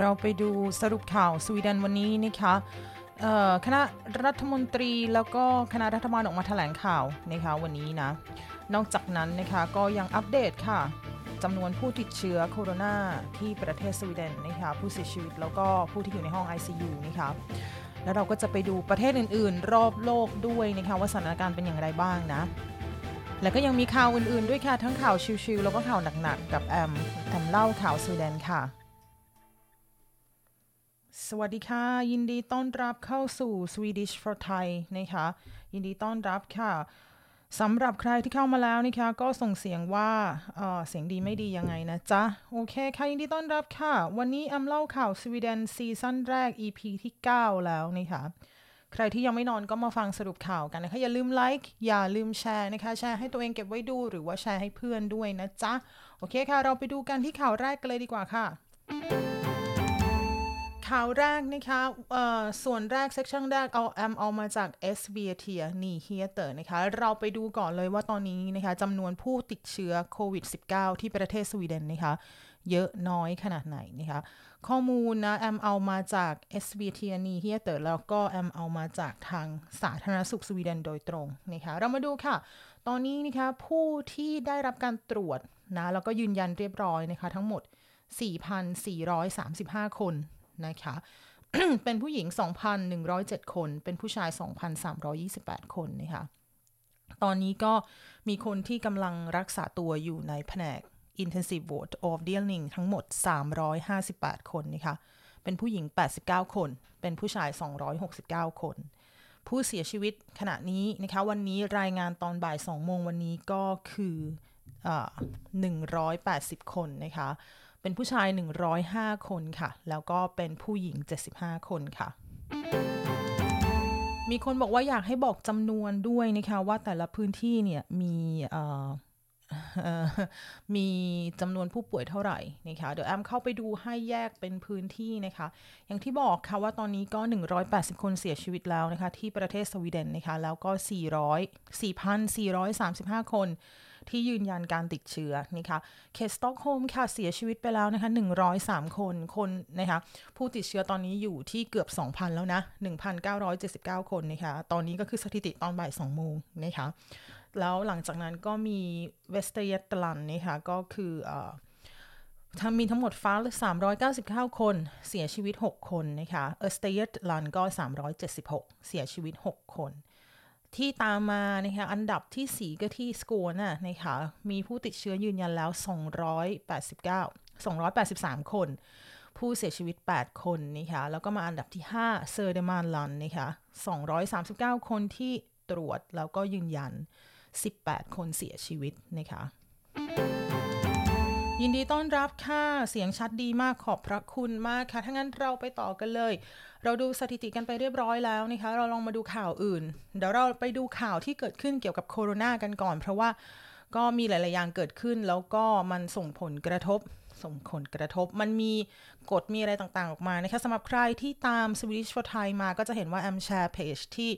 เราไปดูสรุปข่าวสวีเดนวันนี้นะคะคณะรัฐมนตรีแล้วก็คณะรัฐบาลออกมาแถลงข่าวนะคะวันนี้นะ นอกจากนั้นนะคะก็ยังอัปเดตค่ะจำนวนผู้ติดเชื้อโคโรนาที่ประเทศสวีเดนนะคะผู้เสียชีวิตแล้วก็ผู้ที่อยู่ในห้อง ICU นะคะแล้วเราก็จะไปดูประเทศอื่น ๆ รอบโลกด้วยนะคะว่าสถานการณ์เป็นอย่างไรบ้างนะ แล้วก็ยังมีข่าวอื่น ๆ ด้วยค่ะทั้งข่าวชิวๆแล้วก็ข่าวหนัก ๆ กับแอมแอมเล่าข่าวสวีเดนค่ะ สวัสดีค่ะ ยินดีต้อนรับเข้าสู่ Swedish for Thai นะคะยินดีต้อนรับค่ะสำหรับใครที่เข้ามาแล้วนะคะก็ส่งเสียงว่าเสียงดีไม่ดียังไงนะจ๊ะ โอเคค่ะ ยินดีต้อนรับค่ะ วันนี้แอมเล่าข่าวสวีเดนซีซั่นแรก EP ที่ 9 แล้วนะคะใครที่ยังไม่นอนก็มาฟังสรุปข่าวกันนะคะ อย่าลืมไลค์อย่าลืมแชร์นะคะ แชร์ให้ตัวเองเก็บไว้ดูหรือว่าแชร์ให้เพื่อนด้วยนะจ๊ะ โอเคค่ะ เราไปดูกันที่ข่าวแรกกันเลยดีกว่าค่ะ ข่าวแรกนะคะส่วนแรก session แรกเอาแอมเอามาจาก s b t นี่เฮียเตอร์นะคะ เราไปดูก่อนเลยว่าตอนนี้นะคะจำนวนผู้ติดเชื้อโควิด -19 ที่ประเทศสวีเดนนะคะ เยอะน้อยขนาดไหนนะคะ ข้อมูลนะแอมเอามาจาก s b t นี่เฮียเตอร์แล้วก็แอมเอามาจากทางสาธารณสุขสวีเดนโดยตรงนะคะ เรามาดูค่ะ ตอนนี้นะคะผู้ที่ได้รับการตรวจนะแล้วก็ยืนยันเรียบร้อยนะคะ ทั้งหมด 4,435 คน นะคะ เป็นผู้หญิง 2,107 คน เป็นผู้ชาย 2,328 คนนะคะตอนนี้ก็มีคนที่กำลังรักษาตัวอยู่ในแผนก intensive ward of dealing ทั้งหมด 358 คนนะคะ เป็นผู้หญิง 89 คน เป็นผู้ชาย 269 คน ผู้เสียชีวิตขณะนี้นะคะ วันนี้รายงานตอนบ่าย 2 โมงวันนี้ก็คืออ180 คนนะคะ เป็นผู้ชาย 105 คนค่ะ แล้วก็เป็นผู้หญิง 75 คนค่ะ มีคนบอกว่าอยากให้บอกจำนวนด้วยนะคะว่าแต่ละพื้นที่เนี่ยมีมีจำนวนผู้ป่วยเท่าไหร่นะคะเดี๋ยวแอมเข้าไปดูให้แยกเป็นพื้นที่นะคะ อย่างที่บอกค่ะว่าตอนนี้ก็ 180 คนเสียชีวิตแล้วนะคะ ที่ประเทศสวีเดนนะคะ แล้วก็ 400 4,435 คน ที่ยืนยันการติดเชื้อนะคะเคสต็อกโฮมค่ะเสียชีวิตไปแล้วนะคะ103 คนคนนะคะผู้ติดเชื้อตอนนี้อยู่ที่เกือบ 2,000 แล้วนะ 1,979 คนนะคะตอนนี้ก็คือสถิติตอนบ่าย2โมงนะคะแล้วหลังจากนั้นก็มีVästergötland นะคะก็คือทั้งมีทั้งหมดฟ้า 399 คน เสียชีวิต 6 คนนะคะ Östergötland ก็ 376 เสียชีวิต 6 คน ที่ตามมานะคะอันดับที่ 4 ก็ที่ Skåne นะคะมีผู้ติดเชื้อยืนยันแล้ว 289 283 คน ผู้เสียชีวิต 8 คนนะคะแล้วก็มาอันดับที่ 5 Södermanland นะคะ239 คนที่ตรวจแล้วก็ยืนยัน 18 คนเสียชีวิตนะคะ ยินดีต้อนรับค่ะเสียงชัดดีมากขอบพระคุณมากค่ะ ถ้างั้นเราไปต่อกันเลย เราดูสถิติกันไปเรียบร้อยแล้วนะคะ เราลองมาดูข่าวอื่น เดี๋ยวเราไปดูข่าวที่เกิดขึ้นเกี่ยวกับโคโรนากันก่อน เพราะว่าก็มีหลาย ๆ อย่างเกิดขึ้น แล้วก็มันส่งผลกระทบส่งผลกระทบ มันมีกฎมีอะไรต่าง ๆ ออกมานะคะสำหรับใครที่ตาม Swedish for Thai มาก็จะเห็นว่าแอมแชร์เพจที่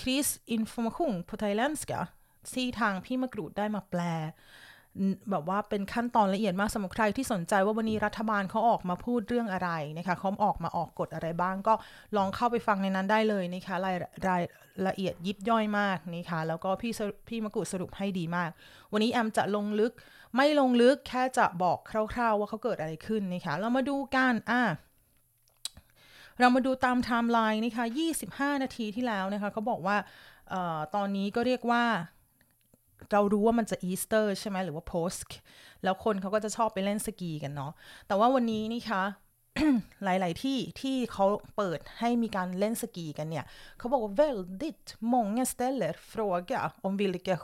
คริสอินฟอร์มคุงพูไทยแลนด์สกที่ทางพี่มะกรูดได้มาแปล แบบว่าเป็นขั้นตอนละเอียดมากสำหรับใครที่สนใจว่าวันนี้รัฐบาลเขาออกมาพูดเรื่องอะไรนะคะเขาออกมาออกกฎอะไรบ้าง ก็ลองเข้าไปฟังในนั้นได้เลยนะคะรายรายละเอียดยิบย่อยมากนะคะแล้วก็พี่พี่มกุสรุปให้ดีมาก วันนี้แอมจะลงลึกไม่ลงลึกแค่จะบอกคร่าว ๆ ว่าเขาเกิดอะไรขึ้นนะคะเรามาดูกันอะเรามาดูตามไทม์ไลน์นะคะ 25 นาทีที่แล้วนะคะเขาบอกว่าออตอนนี้ก็เรียกว่า เรารู้ว่ามันจะอีสเตอร์ใช่ไหมหรือว่า påsk แล้วคนเขาก็จะชอบไปเล่นสกีกันเนาะแต่ว่าวันนี้นี่คะ หลาย ๆ ที่ที่เขาเปิดให้มีการเล่นสกีกันเนี่ยเขาบอกว่า väldigt många ställer fråga om vilka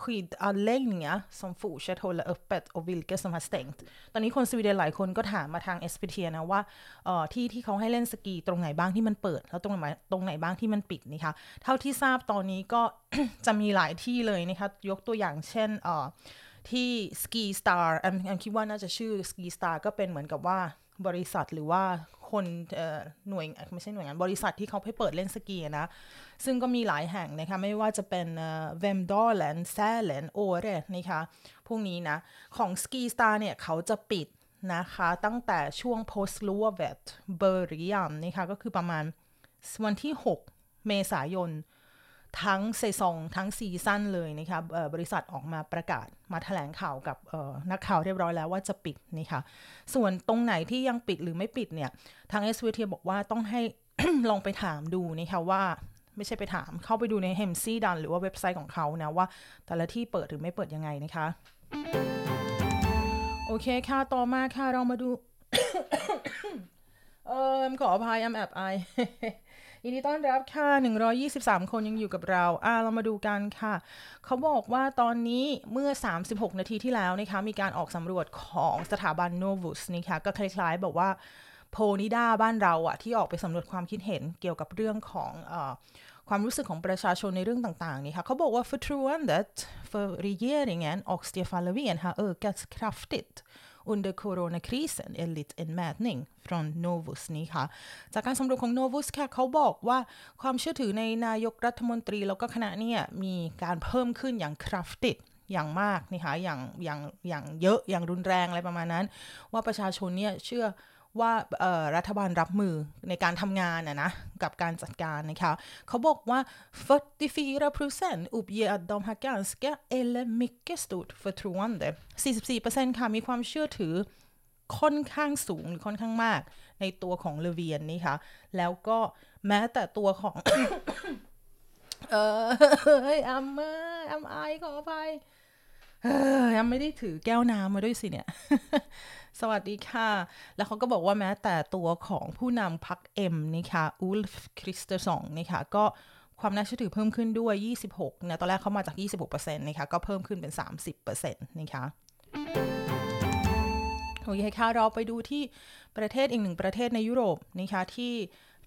skidanläggningar som fortsatt hålla öppet och vilka som har stängt ตอนนี้คนสวีเดนหลายคนก็ถามมาทาง SPT นะว่าเอ่อที่ที่เขาให้เล่นสกีตรงไหนบ้างที่มันเปิด แล้วตรงไหนตรงไหนบ้างที่มันปิดนะคะเท่าที่ทราบตอนนี้ก็จะมีหลายที่เลยนะคะยกตัวอย่างเช่นเอ่อที่ Ski Star แอมคิดว่าน่าจะชื่อ Ski Star ก็เป็นเหมือนกับว่า บริษัทหรือว่าคนหน่วยไม่ใช่หน่วยงานบริษัทที่เขาให้เปิดเล่นสกีนะ ซึ่งก็มีหลายแห่งนะคะไม่ว่าจะเป็นเวมดอร์แลนด์แซเลนโอเรนะคะพวกนี้นะ ของสกีสตาร์เนี่ยเขาจะปิดนะคะตั้งแต่ช่วง post l u a v e t เบอร์ริยมนะคะก็คือประมาณวันที่ 6 เมษายน ทั้งเซซองทั้งซีซั่นเลยนะคะบริษัทออกมาประกาศมาแถลงข่าวกับนักข่าวเรียบร้อยแล้วว่าจะปิดนะคะส่วนตรงไหนที่ยังปิดหรือไม่ปิดเนี่ย ทาง s อ t บอกว่าต้องให้ ลองไปถามดูนะคะว่าไม่ใช่ไปถามเข้าไปดูในเฮมซี่ดันหรือว่าเว็บไซต์ของเขานะว่า แต่ละที่เปิดหรือไม่เปิดยังไงนะคะ โอเคค่ะ ต่อมาค่ะ เรามาดู เออขออภัยแอมแอบไอ ยินดีต้อนรับค่ะ 123 คนยังอยู่กับเรา อ่าเรามาดูกันค่ะ เขาบอกว่าตอนนี้เมื่อ 36 นาทีที่แล้วนะคะ มีการออกสำรวจของสถาบันโนวุสนี่ค่ะก็คล้ายๆ บอกว่าโพนิดาบ้านเราอะที่ออกไปสำรวจความคิดเห็นเกี่ยวกับเรื่องของอความรู้สึกของประชาชนในเรื่องต่างๆนี่ค่ะเขาบอกว่า förtroendet för regeringen och Stefan Löfven har ökat kraftigt under coronakrisen enligt en mätning från Novus นี่ค่ะ จากการสำรวจของ Novus ค่ะเขาบอกว่าความเชื่อถือในนายกรัฐมนตรีแล้วก็คณะเนี่ยมีการเพิ่มขึ้นอย่างคราฟติดอย่างมากนี่ค่ะอย่างอย่างอย่างเยอะอย่างรุนแรงอะไรประมาณนั้น ว่าประชาชนเนี่ยเชื่อ ว่ารัฐบาลรับมือในการทำงานนะนะกับการจัดการนะคะเขาบอกว่า 44% uppger att de har ganska eller mycket stort förtroende 44%ค่ะมีความเชื่อถือค่อนข้างสูงหรือค่อนข้างมากในตัวของเลเวียนนี่ค่ะ แล้วก็แม้แต่ตัวของ เออเฮ้ยอัมเมอร์อัมไอขออภัย เออยังไม่ได้ถือแก้วน้ำมาด้วยสิเนี่ย สวัสดีค่ะ แล้วเขาก็บอกว่าแม้แต่ตัวของผู้นำพรรค M นี่ค่ะ Ulf Kristersson นี่ค่ะก็ความน่าเชื่อถือเพิ่มขึ้นด้วย 26นะตอนแรกเขามาจาก 26%นะคะก็เพิ่มขึ้นเป็น 30%นะคะโอเคค่ะเราไปดูที่ประเทศอีกหนึ่งประเทศในยุโรปนะคะที่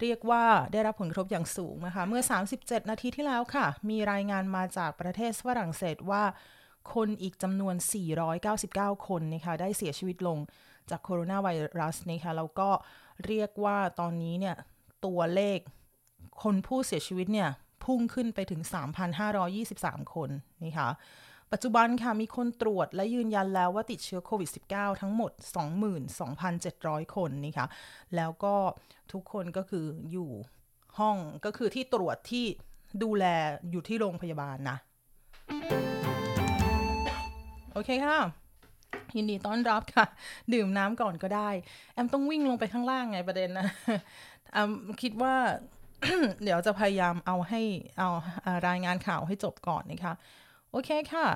เรียกว่าได้รับผลกระทบอย่างสูงนะคะ เมื่อ 37 นาทีที่แล้วค่ะ มีรายงานมาจากประเทศฝรั่งเศสว่า คนอีกจำนวน 499 คนนะคะได้เสียชีวิตลงจากโคโรนาไวรัสนะคะแล้วก็เรียกว่าตอนนี้เนี่ยตัวเลขคนผู้เสียชีวิตเนี่ยพุ่งขึ้นไปถึง 3,523 คนนะคะปัจจุบันค่ะมีคนตรวจและยืนยันแล้วว่าติดเชื้อโควิด -19 ทั้งหมด 22,700 คนนะคะแล้วก็ทุกคนก็คืออยู่ห้องก็คือที่ตรวจที่ดูแลอยู่ที่โรงพยาบาลนะ อเคค่ะ ยินดีต้อนรับค่ะ ดื่มน้ำก่อนก็ได้ แอมต้องวิ่งลงไปข้างล่างไงประเด็นนะแอมคิดว่าเดี๋ยวจะพยายามเอาให้เอารายงานข่าวให้จบก่อนนะคะ โอเคค่ะ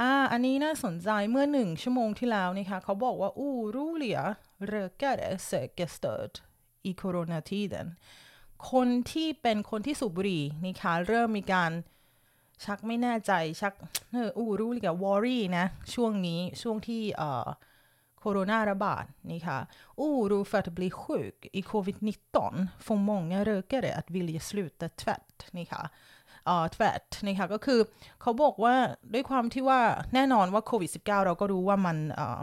อ่าอันนี้น่าสนใจเมื่อหนึ่งชั่วโมงที่แล้วนะคะ เขาบอกว่า oroliga rökare söker stöd i coronatiden คนที่เป็นคนที่สูบบุหรี่นะคะเริ่มมีการ ชักไม่แน่ใจชักเอออู้รู้เลยกับวอรี่นะ ช่วงนี้ช่วงที่เอ่อโคโรนาระบาดนี่ค่ะ oro för att bli sjuk i covid-19 får många rökare att vilja sluta tvärt นี่ค่ะเอ่อ tvärt นี่ค่ะก็คือเขาบอกว่าด้วยความที่ว่าแน่นอนว่าโควิด -19 เราก็รู้ว่ามันเอ่อ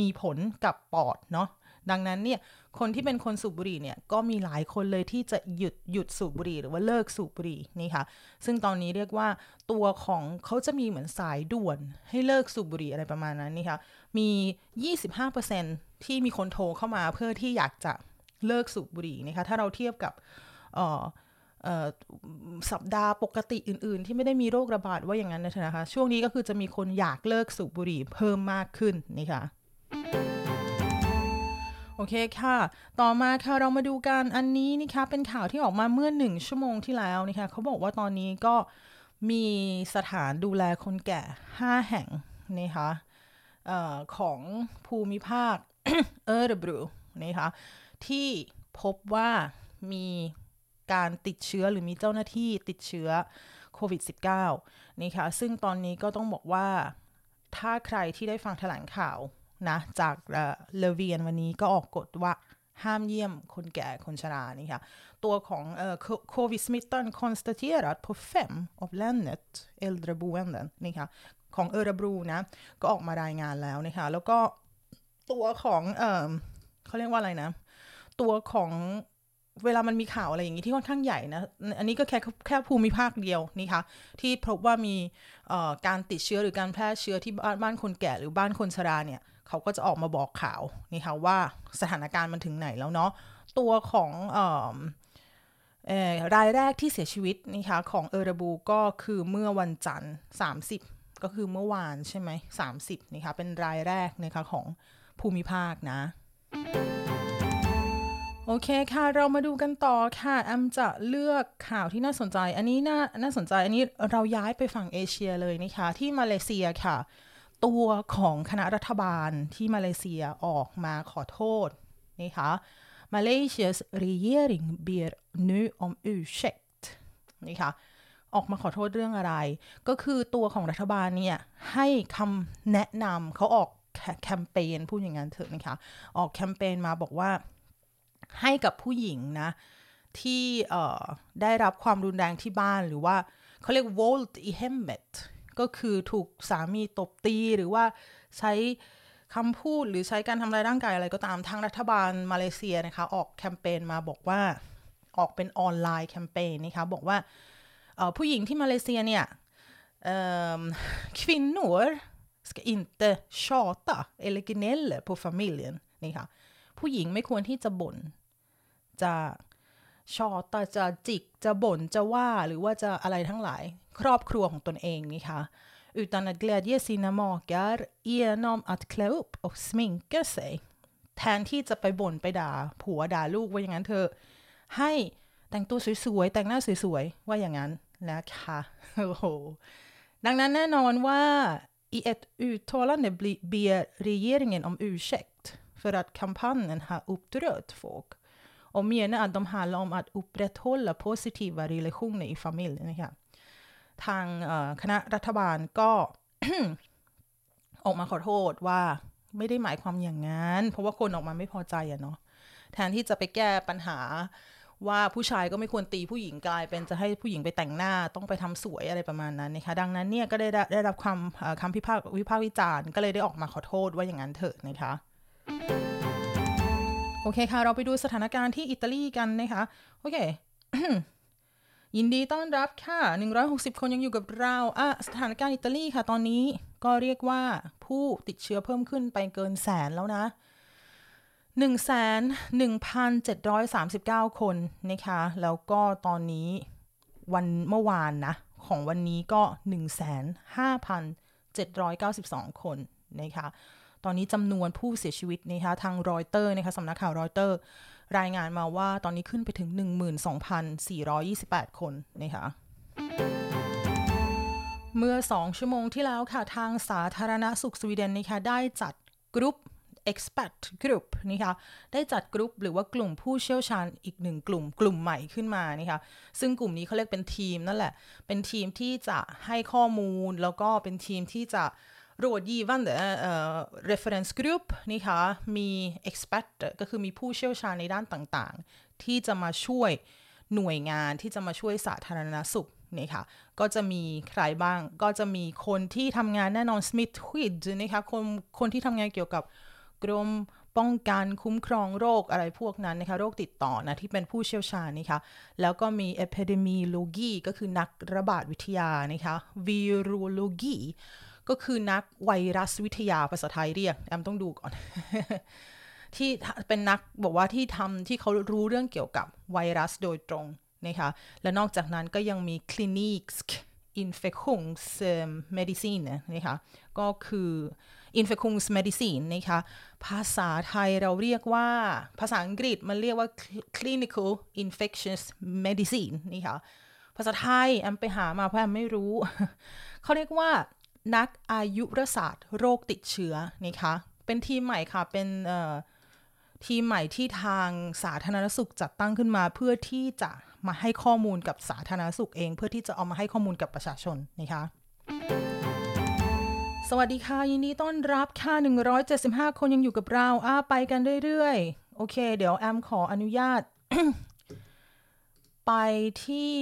มีผลกับปอดเนาะดังนั้นเนี่ย คนที่เป็นคนสูบบุหรี่เนี่ยก็มีหลายคนเลยที่จะหยุดหยุดสูบบุหรี่หรือว่าเลิกสูบบุหรี่นี่ค่ะ ซึ่งตอนนี้เรียกว่าตัวของเขาจะมีเหมือนสายด่วนให้เลิกสูบบุหรี่อะไรประมาณนั้นนี่ค่ะ มี 25%ที่มีคนโทรเข้ามาเพื่อที่อยากจะเลิกสูบบุหรี่นะคะถ้าเราเทียบกับสัปดาห์ปกติอื่น ๆ ที่ไม่ได้มีโรคระบาดว่าอย่างนั้นนะคะ ช่วงนี้ก็คือจะมีคนอยากเลิกสูบบุหรี่เพิ่มมากขึ้นนี่ค่ะ โอเคค่ะ ต่อมาค่ะเรามาดูกันอันนี้นะคะเป็นข่าวที่ออกมาเมื่อหนึ่งชั่วโมงที่แล้วนะคะเขาบอกว่าตอนนี้ก็มีสถานดูแลคนแก่ 5 แห่งนะคะออของภูมิภาคเออร์บรูนะคะที่พบว่ามีการติดเชื้อหรือมีเจ้าหน้าที่ติดเชื้อโควิด -19 นะคะซึ่งตอนนี้ก็ต้องบอกว่าถ้าใครที่ได้ฟังแถลงข่าว นะจากเลเวียนวันนี้ก็ออกกฎว่าห้ามเยี่ยมคนแก่คนชรานี่ค่ะตัวของโควิดสมิตตันคอนส t a t e r a พ på fem av landet äldreboenden นี่ค่ะของเอรบรูนะ ก็ออกมารายงานแล้วนะคะแล้วก็ตัวของเออเขาเรียกว่าอะไรนะ ตัวของเวลามันมีข่าวอะไรอย่างนี้ที่ค่อนข้างใหญ่นะ อันนี้ก็แค่แค่ภูมิภาคเดียวนี่คะที่พบว่ามีการติดเชื้อหรือการแพร่เชื้อที่บ้านบ้านคนแก่หรือบ้านคนชราเนี่ย เขาก็จะออกมาบอกข่าวนี่ค่ะว่าสถานการณ์มันถึงไหนแล้วเนาะตัวของรายแรกที่เสียชีวิตนะคะของเออร์บูก็คือเมื่อวันจันทร์ 30 ก็คือเมื่อวานใช่ไหม30นะคะเป็นรายแรกนะคะของภูมิภาคนะ โอเคค่ะ เรามาดูกันต่อค่ะแอมจะเลือกข่าวที่น่าสนใจ อันนี้น่าน่าสนใจ อันนี้เราย้ายไปฝั่งเอเชียเลยนะคะที่มาเลเซียค่ะ ตัวของคณะรัฐบาลที่มาเลเซียออกมาขอโทษนะคะ Malaysias regering ber nu om ursäkt นี่ค่ะออกมาขอโทษเรื่องอะไร ก็คือตัวของรัฐบาลเนี่ย ให้คำแนะนำเขาออกแคมเปญพูดอย่างนั้นเถอะนะคะ ออกแคมเปญมาบอกว่าให้กับผู้หญิงนะ ที่ได้รับความรุนแรงที่บ้านหรือว่าเขาเรียก volt i hemmet ก็คือถูกสามีตบตีหรือว่าใช้คำพูดหรือใช้การทำลายร่างกายอะไรก็ตามทางรัฐบาลมาเลเซียนะคะ ออกแคมเปญมาบอกว่าออกเป็นออนไลน์แคมเปญนะคะ บอกว่าผู้หญิงที่มาเลเซียเนี่ย kvinnor ska inte tjata eller gnälla på familjen นี่ค่ะผู้หญิงไม่ควรที่จะบ่นจะ ชอตจะจิกจะบ่นจะว่าหรือว่าจะอะไรทั้งหลาย ครอบครัวของตนเองนี่ค่ะ utan att glädja sina makar genom att klä upp och sminka sig แทนที่จะไปบ่นไปด่า ผัวด่าลูกว่าอย่างนั้นเธอให้แต่งตัวสวยๆ แต่งหน้าสวยๆ ว่าอย่างนั้นนะคะโอ้โหดังนั้นแน่นอนว่า i ett uttalande ber regeringen om ursäkt för att kampanjen har upprört folk och menar att de handlar om att upprätthålla positiva relationer i familjen นะคะทางคณะรัฐบาลก็ ออกมาขอโทษว่าไม่ได้หมายความอย่างนั้น เพราะว่าคนออกมาไม่พอใจอะเนาะแทนที่จะไปแก้ปัญหาว่าผู้ชายก็ไม่ควรตีผู้หญิงกลายเป็นจะให้ผู้หญิงไปแต่งหน้าต้องไปทำสวยอะไรประมาณนั้นนะคะดังนั้นเนี่ยก็ได้ได้รับความคำพิพากวิพากษ์วิจารณ์ก็เลยได้ออกมาขอโทษว่าอย่างนั้นเถอะนะคะ อเคค่ะ เราไปดูสถานการณ์ที่อิตาลีกันนะคะ โอเค ยินดีต้อนรับค่ะ 160 คนยังอยู่กับเราอะสถานการณ์อิตาลีค่ะ ตอนนี้ก็เรียกว่าผู้ติดเชื้อเพิ่มขึ้นไปเกินแสนแล้วนะ1,1,739 คนนะคะ แล้วก็ตอนนี้วันเมื่อวานนะ ของวันนี้ก็ 15,792 คนนะคะ ตอนนี้จำนวนผู้เสียชีวิตนะคะทางรอยเตอร์นะคะสำนักข่าวรอยเตอร์ รายงานมาว่าตอนนี้ขึ้นไปถึง 12,428 คนนะคะเมื่อ 2 ชั่วโมงที่แล้วค่ะ ทางสาธารณสุขสวีเดนนะคะได้จัดกรุ๊ป expat group นะคะได้จัดกรุ๊ปหรือว่ากลุ่มผู้เชี่ยวชาญอีกหนึ่งกลุ่ม กลุ่มใหม่ขึ้นมานะคะซึ่งกลุ่มนี้เขาเรียกเป็นทีมนั่นแหละ เป็นทีมที่จะให้ข้อมูลแล้วก็เป็นทีมที่จะ rådgivande uh, referensgrupp นี่คะมี expert ก็คือมีผู้เชี่ยวชาญในด้านต่างๆ ที่จะมาช่วยหน่วยงานที่จะมาช่วยสาธารณสุขนี่ค่ะก็จะมีใครบ้างก็จะมีคนที่ทำงานแน่นอน Smith Twid นะคะคนคนที่ทำงานเกี่ยวกับกรมป้องกันคุ้มครองโรคอะไรพวกนั้นนะคะโรคติดต่อนะที่เป็นผู้เชี่ยวชาญนะคะแล้วก็มี epidemiology ก็คือนักระบาดวิทยานะคะ virology ก็คือนักไวรัสวิทยาภาษาไทยเรียกแอมต้องดูก่อน ที่เป็นนักบอกว่าที่ทำที่เขารู้เรื่องเกี่ยวกับไวรัสโดยตรงนะคะและนอกจากนั้นก็ยังมี clinics infektionsmedicin นะคะก็คือ infektionsmedicin นะคะภาษาไทยเราเรียกว่า ภาษาอังกฤษมันเรียกว่า clinical infectious medicine นี่ค่ะภาษาไทยแอมไปหามาเพราะแอมไม่รู้ เขาเรียกว่า นักอายุรศาสตร์ โรคติดเชื้อนะคะเป็นทีมใหม่ค่ะ เป็นทีมใหม่ที่ทางสาธารณสุขจัดตั้งขึ้นมาเพื่อที่จะมาให้ข้อมูลกับสาธารณสุขเอง เพื่อที่จะเอามาให้ข้อมูลกับประชาชนนะคะสวัสดีค่ะ ยินดีต้อนรับค่ะ 175 คนยังอยู่กับเราอ้าไปกันเรื่อยๆ โอเค เดี๋ยวแอมขออนุญาต ไปที่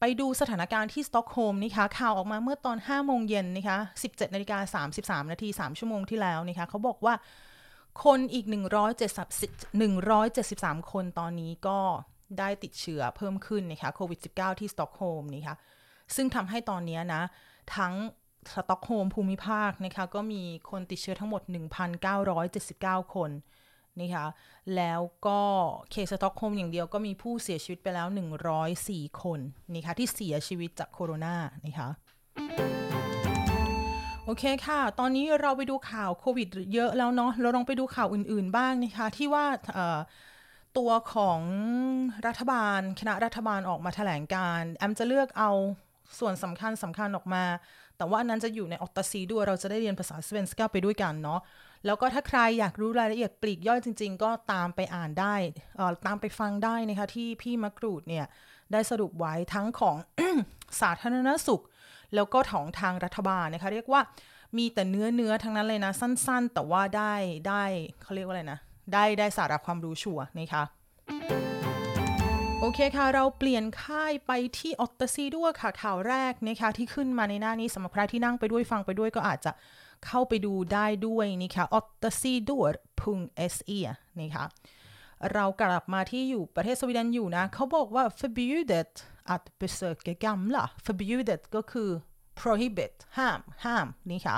ไปดูสถานการณ์ที่สต็อกโฮล์มนะคะข่าวออกมาเมื่อตอน 5 โมงเย็นนะคะ 17นาฬิกา33 นาที 3 ชั่วโมงที่แล้วนะคะเขาบอกว่าคนอีก 170 173 คนตอนนี้ก็ได้ติดเชื้อเพิ่มขึ้นนะคะโควิด -19 ที่สต็อกโฮล์มนะคะซึ่งทำให้ตอนนี้นะ ทั้งสต็อกโฮล์มภูมิภาคนะคะก็มีคนติดเชื้อทั้งหมด 1,979 คน นะคะแล้วก็เคสสต็อกโฮมอย่างเดียวก็มีผู้เสียชีวิตไปแล้ว 104 คนนะคะที่เสียชีวิตจากโคโรนานะคะโอเคค่ะ ตอนนี้เราไปดูข่าวโควิดเยอะแล้วเนาะ เราลองไปดูข่าวอื่นๆบ้างนะคะ ที่ว่าตัวของรัฐบาล คณะรัฐบาลออกมาแถลงการ แอมจะเลือกเอาส่วนสำคัญสำคัญออกมา แต่ว่าอันนั้นจะอยู่ใน åtta sidor ด้วย เราจะได้เรียนภาษา svenska ไปด้วยกันเนาะ แล้วก็ถ้าใครอยากรู้รายละเอียดปลีกย่อยจริง ๆ ก็ตามไปอ่านได้ตามไปฟังได้นะคะที่พี่มะกรูดเนี่ยได้สรุปไว้ทั้งของ สาธารณสุข แล้วก็ของทางรัฐบาลนะคะเรียกว่ามีแต่เนื้อเนื้อทั้งนั้นเลยนะสั้น ๆ แต่ว่าได้ได้เขาเรียกว่าอะไรนะได้ได้สาระความรู้ชัวนะคะโอเคค่ะ เราเปลี่ยนค่ายไปที่ออตตซีด้วยค่ะข่าวแรกนะคะที่ขึ้นมาในหน้านี้สำหรับใครที่นั่งไปด้วยฟังไปด้วยก็อาจจะ เข้าไปดูได้ด้วยนี่ค่ะ o t t a s i d o r se นี่ค่ะเรากลับมาที่อยู่ประเทศสวีเดนอยู่นะ เขาบอกว่า förbjudet att besöka gamla förbjudet ก็คือ prohibit ห้าม ห้ามนี่ค่ะ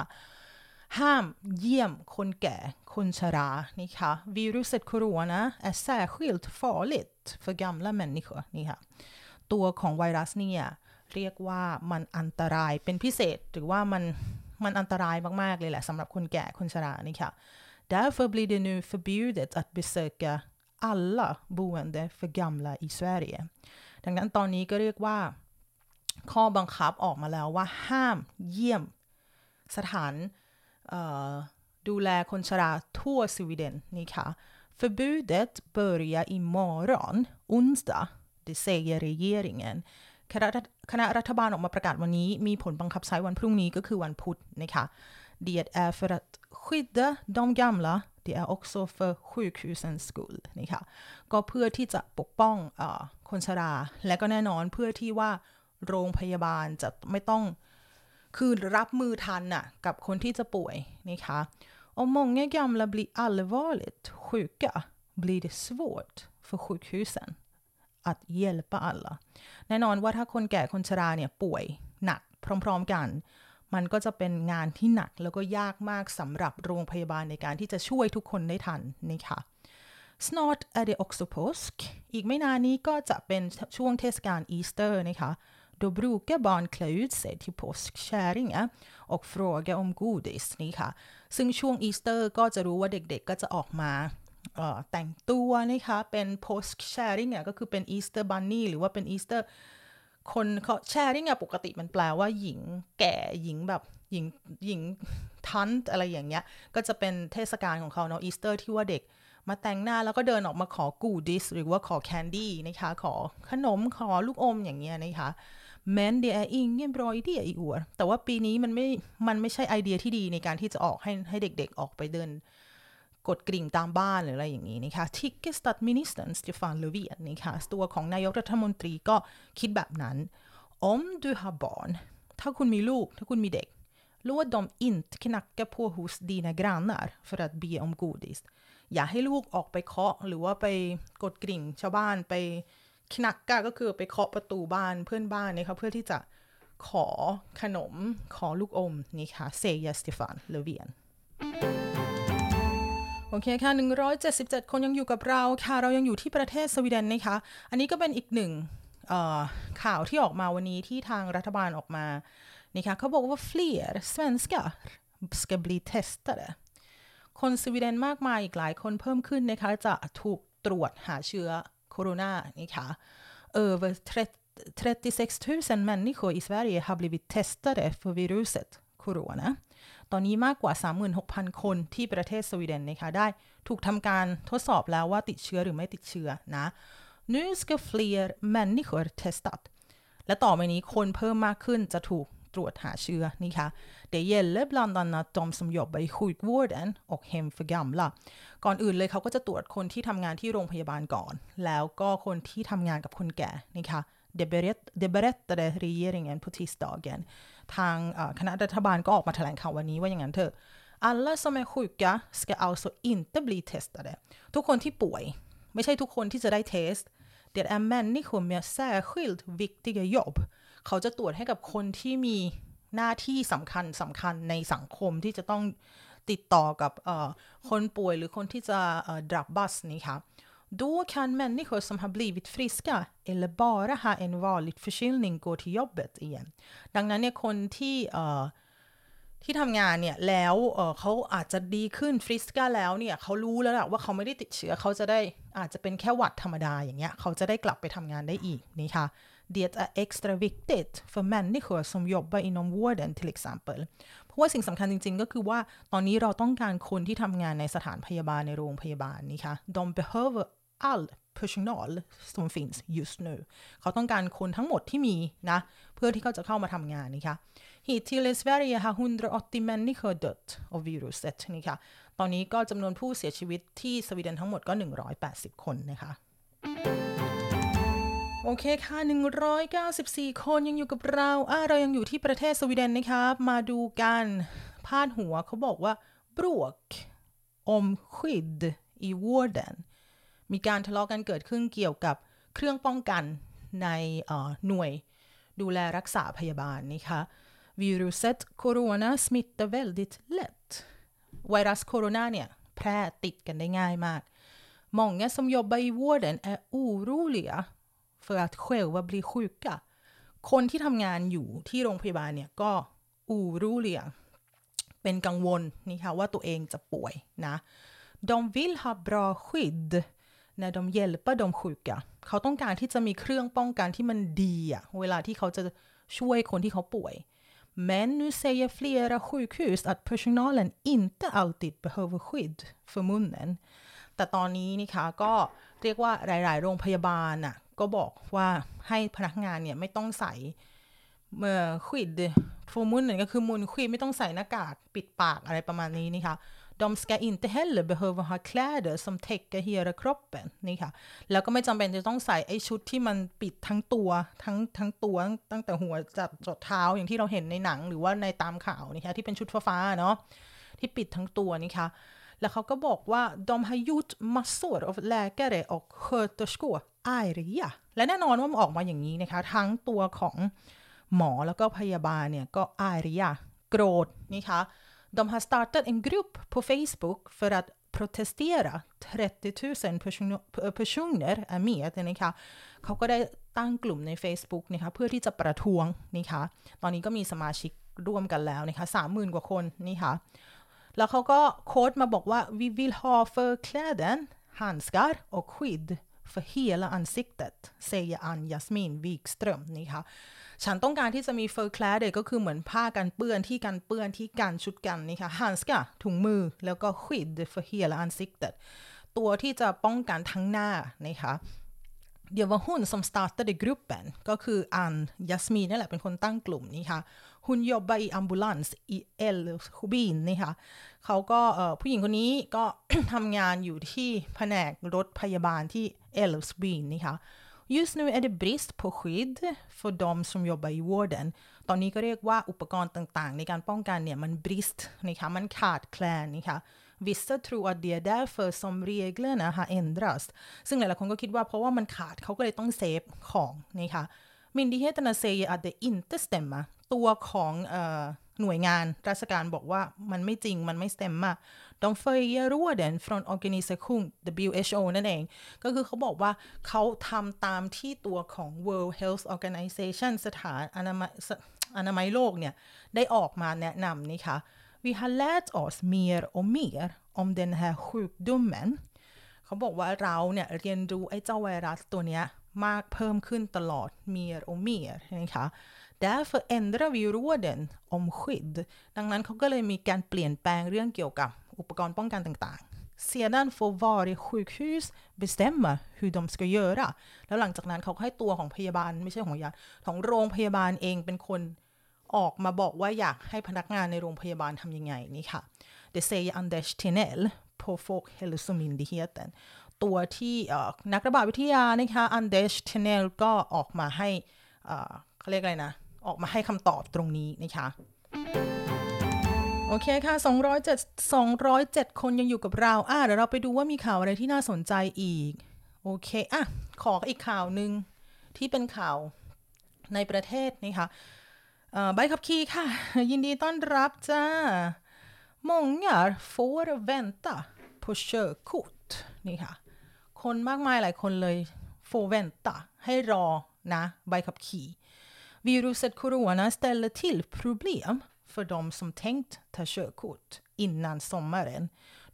ห้ามเยี่ยมคนแก่คนชรานี่ค่ะ viruset corona är särskilt farligt för gamla människor นี่ค่ะตัวของไวรัสเนี่ยเรียกว่ามันอันตรายเป็นพิเศษหรือว่ามัน มันอันตรายมากๆเลยแหละสำหรับคนแก่ คนชรา นี่ค่ะ Därför blir det nu förbjudet att besöka alla boende för gamla i Sverige ดังนั้นตอนนี้ก็เรียกว่าข้อบังคับออกมาแล้วว่าห้ามเยี่ยมสถานดูแลคนชราทั่วสวีเดนนี่ค่ะ Förbudet börjar imorgon, onsdag, det säger regeringen. คณะรัฐบาลออกมาประกาศวันนี้ มีผลบังคับใช้วันพรุ่งนี้ก็คือวันพุธนะคะ Det är för att skydda de gamla, det är också för sjukhusens skull นะคะก็เพื่อที่จะปกป้องอคนชรา และก็แน่นอนเพื่อที่ว่าโรงพยาบาลจะไม่ต้องคือรับมือทันน่ะกับคนที่จะป่วยนะคะ Om många gamla blir allvarligt sjuka blir det svårt för sjukhusen att hjälpa alla แน่นอนว่าถ้าคนแก่คนชราเนี่ยป่วยหนักพร้อมๆกัน มันก็จะเป็นงานที่หนักแล้วก็ยากมากสำหรับโรงพยาบาลในการที่จะช่วยทุกคนได้ทันนะคะ Snart är det också påsk อีกไม่นานนี้ก็จะเป็นช่วงเทศกาลอีสเตอร์นะคะ Då brukar barn klä ut sig till påskkärringar och fråga om godis นี่ค่ะ ซึ่งช่วงอีสเตอร์ก็จะรู้ว่าเด็กๆก็จะออกมา แต่งตัวนะคะเป็น påskkärring เนี่ยก็คือเป็น Easter bunny หรือว่าเป็น Easter คนเขา sharing อะปกติมันแปลว่าหญิงแก่หญิงแบบหญิงหญิงทันอะไรอย่างเงี้ย ก็จะเป็นเทศกาลของเขาเนาะ Easter ที่ว่าเด็กมาแต่งหน้าแล้วก็เดินออกมาขอกูดิสหรือว่าขอ candy นะคะ ขอขนมขอลูกอมอย่างเงี้ยนะคะ men det är ingen bra idé i år แต่ว่าปีนี้มันไม่มันไม่ใช่ไอเดียที่ดีในการที่จะออกให้ให้เด็กๆออกไปเดิน กดกริ่งตามบ้านหรืออะไรอย่างนี้นะคะ tycker statsministern Stefan Löfven นะคะตัวของนายกรัฐมนตรีก็คิดแบบนั้น om du har barn ถ้าคุณมีลูก ถ้าคุณมีเด็ก låt dem inte knacka på hos dina grannar för att be om godis อย่าให้ลูกออกไปเคาะหรือว่าไปกดกริ่งชาวบ้านไปคนักกาก็คือไปเคาะประตูบ้านเพื่อนบ้านนะคะเพื่อที่จะขอขนมขอลูกอมนี่ค่ะเซยาสติฟานเลเวียน โอเคค่ะ 177 คนยังอยู่กับเราค่ะ เรายังอยู่ที่ประเทศสวีเดนนะคะ อันนี้ก็เป็นอีกหนึ่งข่าวที่ออกมาวันนี้ที่ทางรัฐบาลออกมานะคะเขาบอกว่า fler svenskar ska bli testade คนสวีเดนมากมายอีกหลายคนเพิ่มขึ้นนะคะ จะถูกตรวจหาเชื้อโคโรนานี่ค่ะ över 36 000 människor i Sverige har blivit testade för viruset corona ตอนนี้มากกว่า 36,000 คนที่ประเทศสวีเดนนะคะได้ถูกทำการทดสอบแล้วว่าติดเชื้อหรือไม่ติดเชื้อนะ nu ska fler människor testat และต่อไปนี้คนเพิ่มมากขึ้นจะถูกตรวจหาเชื้อนี่ค่ะ Det gäller bland annat de som jobbar i sjukvården och hem för gamla ก่อนอื่นเลยเขาก็จะตรวจคนที่ทำงานที่โรงพยาบาลก่อน แล้วก็คนที่ทำงานกับคนแก่นี่ค่ะ Det, berätt, det berättade regeringen på tisdagen ทางคณะรัฐบาลก็ออกมาแถลงข่าววันนี้ว่าอย่างนั้นเถอะ alla som är sjuka ska alltså inte bli testade ทุกคนที่ป่วย ไม่ใช่ทุกคนที่จะได้เทส det är människor med särskilt viktiga jobb เขาจะตรวจให้กับคนที่มีหน้าที่สำคัญสำคัญในสังคมที่จะต้องติดต่อกับคนป่วยหรือคนที่จะดับบัสนี่ค่ะ Då kan människor som har blivit friska eller bara har en vanlig förkylning gå till jobbet igen. ดังนั้นเนี่ยคนที่ที่ทำงานเนี่ยแล้วเเขาอาจจะดีขึ้นฟริสกาแล้วเนี่ยเขารู้แล้วละว่าเขาไม่ได้ติดเชื้อเขาจะได้อาจจะเป็นแค่หวัดธรรมดาอย่างเงี้ยเขาจะได้กลับไปทำงานได้อีกนี่ค่ะ Det är extra viktigt för människor som jobbar inom vården till exempel เพราะว่าสิ่งสำคัญจริงๆ ก็คือว่าตอนนี้เราต้องการคนที่ทำงานในสถานพยาบาลในโรงพยาบาลนี่ค่ะ De behöver all personal som finns just nu เขาต้องการคนทั้งหมดที่มีนะ เพื่อที่เขาจะเข้ามาทำงานนี่ค่ะ Hittills i Sverige har 180 människor dött av viruset นี่ค่ะตอนนี้ก็จำนวนผู้เสียชีวิตที่สวีเดนทั้งหมดก็ 180 คนนะคะโอเคค่ะ 194 คนยังอยู่กับเราอ่าเรายังอยู่ที่ประเทศสวีเดนนะคะมาดูกันพาดหัวเขาบอกว่า bråk om skydd i vården มีการทะเลาะกันเกิดขึ้นเกี่ยวกับเครื่องป้องกันในหน่วยดูแลรักษาพยาบาลนะคะ viruset corona smittar väldigt lätt ไวรัสโคโรนาเนี่ย แพร่ติดกันได้ง่ายมาก Många som jobbar i vården är oroliga för att själva bli sjuka คนที่ทำงานอยู่ที่โรงพยาบาลเนี่ยก็อูรู้เลียเป็นกังวลนี่ค่ะว่าตัวเองจะป่วยนะ De vill ha bra skydd när de hjälper de sjuka เขาต้องการที่จะมีเครื่องป้องกันที่มันดีอะเวลาที่เขาจะช่วยคนที่เขาป่วย Men nu säger flera sjukhus att personalen inte alltid behöver skydd för munnen แต่ตอนนี้นี่คะก็เรียกว่าหลาย ๆ โรงพยาบาลน่ะก็บอกว่าให้พนักงานเนี่ยไม่ต้องใส่เมื่อควิดฟูมุนเนี่ยก็คือมุนควิดไม่ต้องใส่หน้ากากปิดปากอะไรประมาณนี้นี่ค่ะ de ska inte heller behöva ha kläder som täcker hela kroppen นี่ค่ะ แล้วก็ไม่จำเป็นจะต้องใส่ไอ้ชุดที่มันปิดทั้งตัวทั้งทั้งตัวตั้งแต่หัวจับจดเท้าอย่างที่เราเห็นในหนังหรือว่าในตามข่าวนี่ค่ะที่เป็นชุดฟ้าๆเนาะที่ปิดทั้งตัวนี่ค่ะ แล้วเขาก็บอกว่า de har gjort massor av läkare och sköterskor arga และแน่นอนว่ามันออกมาอย่างนี้นะคะ ทั้งตัวของหมอแล้วก็พยาบาลเนี่ยก็ arga โกรธนี่คะ de har startat en grupp på Facebook för att protestera 30 000 personer är med นะคะเขาก็ได้ตั้งกลุ่มใน Facebook นะคะเพื่อที่จะประท้วงนี่คะตอนนี้ก็มีสมาชิกร่วมกันแล้วนะคะสามหมื่นกว่าคนนี่คะแล้วเขาก็โค้ดมาบอกว่า vi vill ha förkläden handskar och skydd för hela ansiktet säger Ann Jasmin Wikström นี่ค่ะ ฉันต้องการที่จะมีเฟอร์คลาเดก็คือเหมือนผ้ากันเปื้อนที่กันเปื้อนที่กันชุดกันนี่ค่ะฮันส์กะถุงมือแล้วก็ skydd för hela ansiktet ตัวที่จะป้องกันทั้งหน้านะคะ เดี๋ยวว่าหุ้น som startade gruppen ก็คืออันยัสมีนนั่นแหละเป็นคนตั้งกลุ่มนี่ค่ะ hon jobbar på ambulans i Älvsbyn นี่ค่ะเขาก็ผู้หญิงคนนี้ก็ทำงานอยู่ที่แผนกรถพยาบาลที่ Älvsbyn นี่ค่ะ Just nu är det brist på skydd för de som jobbar i vården ตอนนี้ก็เรียกว่าอุปกรณ์ต่างๆ ในการป้องกันเนี่ยมัน brist นะคะมันขาดแคลนนี่ค่ะ Vissa tror att det är därför som reglerna har ändrats ซึ่งหลายๆคนก็คิดว่าเพราะว่ามันขาดเขาก็เลยต้องเซฟของนี่ค่ะ Myndigheterna säger att det inte stämmer ตัวของหน่วยงานราชการบอกว่ามันไม่จริงมันไม่สเต็มมา de följer råden från organisation WHO นั่นเอง ก็คือเขาบอกว่าเขาทำตามที่ตัวของ World Health Organization สถานอนามัยอนามัยโลกเนี่ย ได้ออกมาแนะนำนี่ค่ะ Vi har lärt oss mer och mer om den här sjukdomen เขาบอกว่าเราเนี่ยเรียนรู้ไอ้เจ้าไวรัสตัวเนี้ยมากเพิ่มขึ้นตลอด mer och mer นะคะ Därför ändrar vi råden om skydd ดังนั้นเขาก็เลยมีการเปลี่ยนแปลงเรื่องเกี่ยวกับอุปกรณ์ป้องกันต่างๆ sedan får varje sjukhus bestämma hur de ska göra แล้วหลังจากนั้นเขาให้ตัวของพยาบาลไม่ใช่ของยาของโรงพยาบาลเองเป็นคน ออกมาบอกว่าอยากให้พนักงานในโรงพยาบาลทำยังไงนี่ค่ะ Det säger Anders Tinell på Folkhälsomyndigheten ตัวที่นักระบาดวิทยานะคะอันเดชเทเนลก็ออกมาให้เขาเรียกอะไรนะ ออกมาให้คำตอบตรงนี้นะคะโอเคค่ะ 207 207 คนยังอยู่กับเรา อะเดี๋ยวเราไปดูว่ามีข่าวอะไรที่น่าสนใจอีก โอเค อะ ขออีกข่าวหนึ่งที่เป็นข่าวในประเทศนี่ค่ะ ใบขับขี่ค่ะ ยินดีต้อนรับจ้า många får vänta på körkort นี่ค่ะ คนมากมายหลายคนเลย får vänta ให้รอนะใบขับขี่ Viruset corona ställer till problem för de som tänkt ta körkort innan sommaren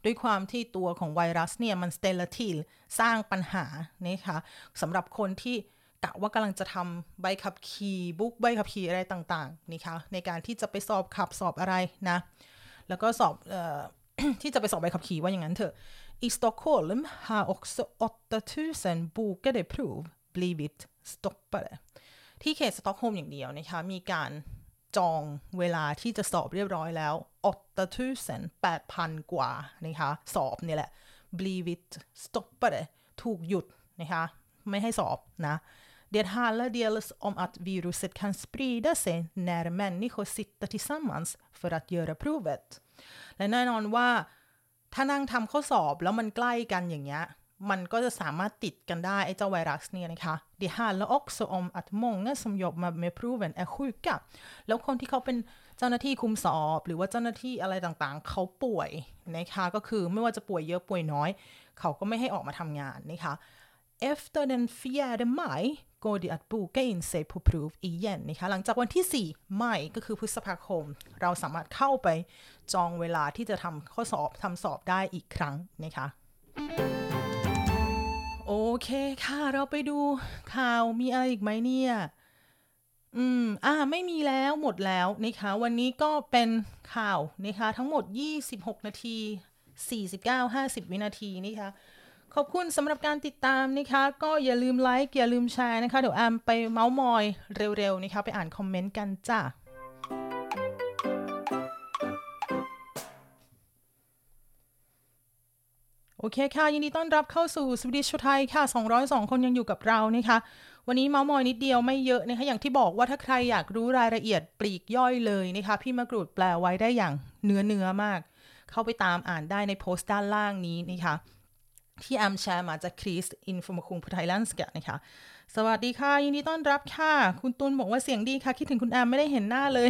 ด้วยความที่ตัวของไวรัสเนี่ยมัน ställer till สร้างปัญหานะคะสำหรับคนที่ กะว่ากำลังจะทำใบขับขี่บุ๊กใบขับขี่อะไรต่างๆนะคะในการที่จะไปสอบขับสอบอะไรนะ แล้วก็สอบออที่จะไปสอบใบขับขี่ว่าอย่างนั้นเถอะ I Stockholm har också 8000 bokade prov blivit stoppade ที่เขตสต็อกโฮล์มอย่างเดียวนะคะมีการจองเวลาที่จะสอบเรียบร้อยแล้ว8000 8,000กว่านะคะสอบนี่แหละ blivit stoppade ถูกหยุดนะคะไม่ให้สอบนะ Det handlar dels om att viruset kan sprida sig när människor sitter tillsammans för att göra provet และแน่นอนว่าถ้านั่งทำข้อสอบแล้วมันใกล้กันอย่างเงี้ยมันก็จะสามารถติดกันได้ไอ้เจ้าไวรัสเนี่ยนะคะ Det handlar också om att många som jobbar med proven är sjuka แล้วคนที่เขาเป็นเจ้าหน้าที่คุมสอบ หรือว่าเจ้าหน้าที่อะไรต่างๆ เขาป่วยนะคะก็คือไม่ว่าจะป่วยเยอะป่วยน้อย เขาก็ไม่ให้ออกมาทำงานนะคะ Efter den 4 maj går det att boka in sig på prov igen นะคะหลังจากวันที่ 4 ไม่ก็คือพฤษภาคม เราสามารถเข้าไปจองเวลาที่จะทำข้อสอบทำสอบได้อีกครั้งนะคะโอเคค่ะ เราไปดูข่าวมีอะไรอีกไหมเนี่ย อืม อ่า ไม่มีแล้วหมดแล้วนะคะ วันนี้ก็เป็นข่าวนะคะ ทั้งหมด 26 นาที 49 50 วินาทีนะคะ ขอบคุณสำหรับการติดตามนะคะ ก็อย่าลืมไลค์อย่าลืมแชร์นะคะ เดี๋ยวแอมไปเมาส์มอยเร็วๆนะคะ ไปอ่านคอมเมนต์กันจ้าโอเคค่ะ ยินดีต้อนรับเข้าสู่สวิตช์ไทยค่ะ 202 คนยังอยู่กับเรานะคะ วันนี้เมาส์มอยนิดเดียวไม่เยอะนะคะ อย่างที่บอกว่าถ้าใครอยากรู้รายละเอียดปลีกย่อยเลยนะคะ พี่มะกรูดแปลไว้ได้อย่างเนื้อเนื้อมาก เข้าไปตามอ่านได้ในโพสต์ด้านล่างนี้นะคะ ที่แอมแชร์มาจากคริสอินฟอร์มคุงพุทไทยแลนด์สกนะคะ สวัสดีค่ะ ยินดีต้อนรับค่ะ คุณตุลบอกว่าเสียงดีค่ะ คิดถึงคุณแอมไม่ได้เห็นหน้าเลย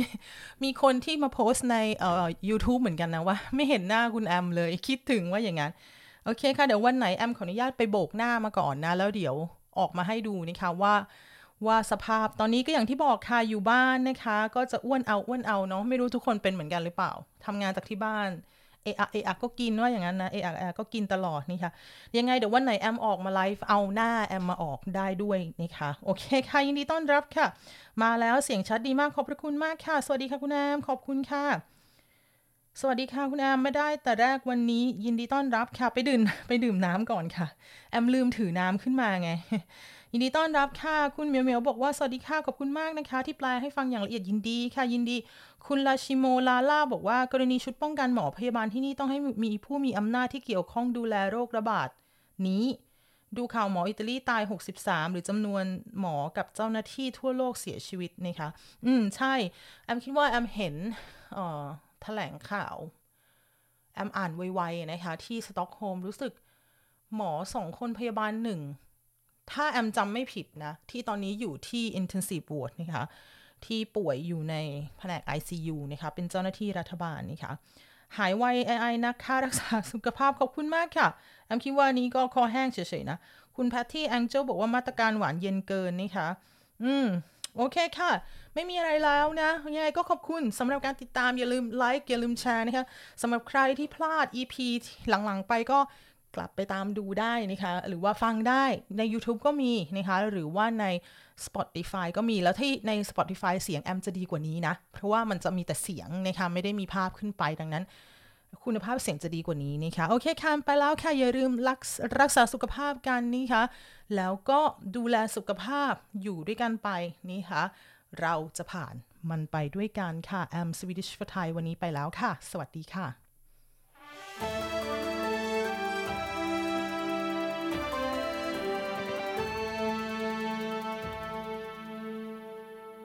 มีคนที่มาโพสต์ในเอ่อ YouTube เหมือนกันนะว่า ไม่เห็นหน้าคุณแอมเลย คิดถึงว่าอย่างนั้น โอเคค่ะ เดี๋ยววันไหนแอมขออนุญาตไปโบกหน้ามาก่อนนะ แล้วเดี๋ยวออกมาให้ดูนะคะว่าว่าสภาพตอนนี้ก็อย่างที่บอกค่ะอยู่บ้านนะคะ ก็จะอ้วนเอาอ้วนเอาเนาะไม่รู้ทุกคนเป็นเหมือนกันหรือเปล่าทำงานจากที่บ้าน เออะเออะก็กินว่าอย่างนั้นนะเออะเออะก็กินตลอดนี่ค่ะ ยังไงเดี๋ยววันไหนแอมออกมาไลฟ์เอาหน้าแอมมาออกได้ด้วยนะคะโอเคค่ะยินดีต้อนรับค่ะ มาแล้วเสียงชัดดีมากขอบพระคุณมากค่ะ สวัสดีค่ะคุณแอมขอบคุณค่ะ สวัสดีค่ะคุณแอมไม่ได้แต่แรกวันนี้ยินดีต้อนรับค่ะไปดื่มไปดื่มน้ำก่อนค่ะ แอมลืมถือน้ำขึ้นมาไง ยินดีต้อนรับค่ะ คุณเมียวเมียวบอกว่า สวัสดีค่ะขอบคุณมากนะคะ ที่แปลให้ฟังอย่างละเอียดยินดีค่ะยินดี คุณลาชิโมลาล่าบอกว่ากรณีชุดป้องกันหมอพยาบาลที่นี่ต้องให้มีผู้มีอำนาจที่เกี่ยวข้องดูแลโรคระบาดนี้ ดูข่าวหมออิตาลีตาย 63 หรือจำนวนหมอกับเจ้าหน้าที่ทั่วโลกเสียชีวิตนะคะ อืมใช่ แอมคิดว่าแอมเห็นเอ่อแถลงข่าว แอมอ่านไวๆนะคะ ที่สต็อกโฮล์มรู้สึกหมอสองคนพยาบาลหนึ่ง ถ้าแอมจำไม่ผิดนะ ที่ตอนนี้อยู่ที่ intensive ward นะคะที่ป่วยอยู่ในแผนก ICU นะคะเป็นเจ้าหน้าที่รัฐบาลนะคะหายไวไอไอนะคะรักษาสุขภาพขอบคุณมากค่ะแอมคิดว่านี้ก็คอแห้งเฉยๆนะ คุณแพทที่แองเจลบอกว่ามาตรการหวานเย็นเกินนะคะ อืม โอเคค่ะ ไม่มีอะไรแล้วนะยังไงก็ขอบคุณสำหรับการติดตามอย่าลืมไลค์อย่าลืมแชร์นะคะสำหรับใครที่พลาด EP หลังๆ ไปก็ กลับไปตามดูได้นะคะ หรือว่าฟังได้ใน YouTube ก็มีนะคะ หรือว่าใน Spotify ก็มีแล้วที่ใน Spotify เสียงแอมจะดีกว่านี้นะ เพราะว่ามันจะมีแต่เสียงนะคะ ไม่ได้มีภาพขึ้นไปดังนั้น คุณภาพเสียงจะดีกว่านี้นะคะ โอเคค่ะไปแล้วค่ะ อย่าลืมรักรักษาสุขภาพกันนี่ค่ะแล้วก็ดูแลสุขภาพอยู่ด้วยกันไปนี่ค่ะเราจะผ่านมันไปด้วยกันค่ะแอมสวีดิชฟไทยวันนี้ไปแล้วค่ะ สวัสดีค่ะ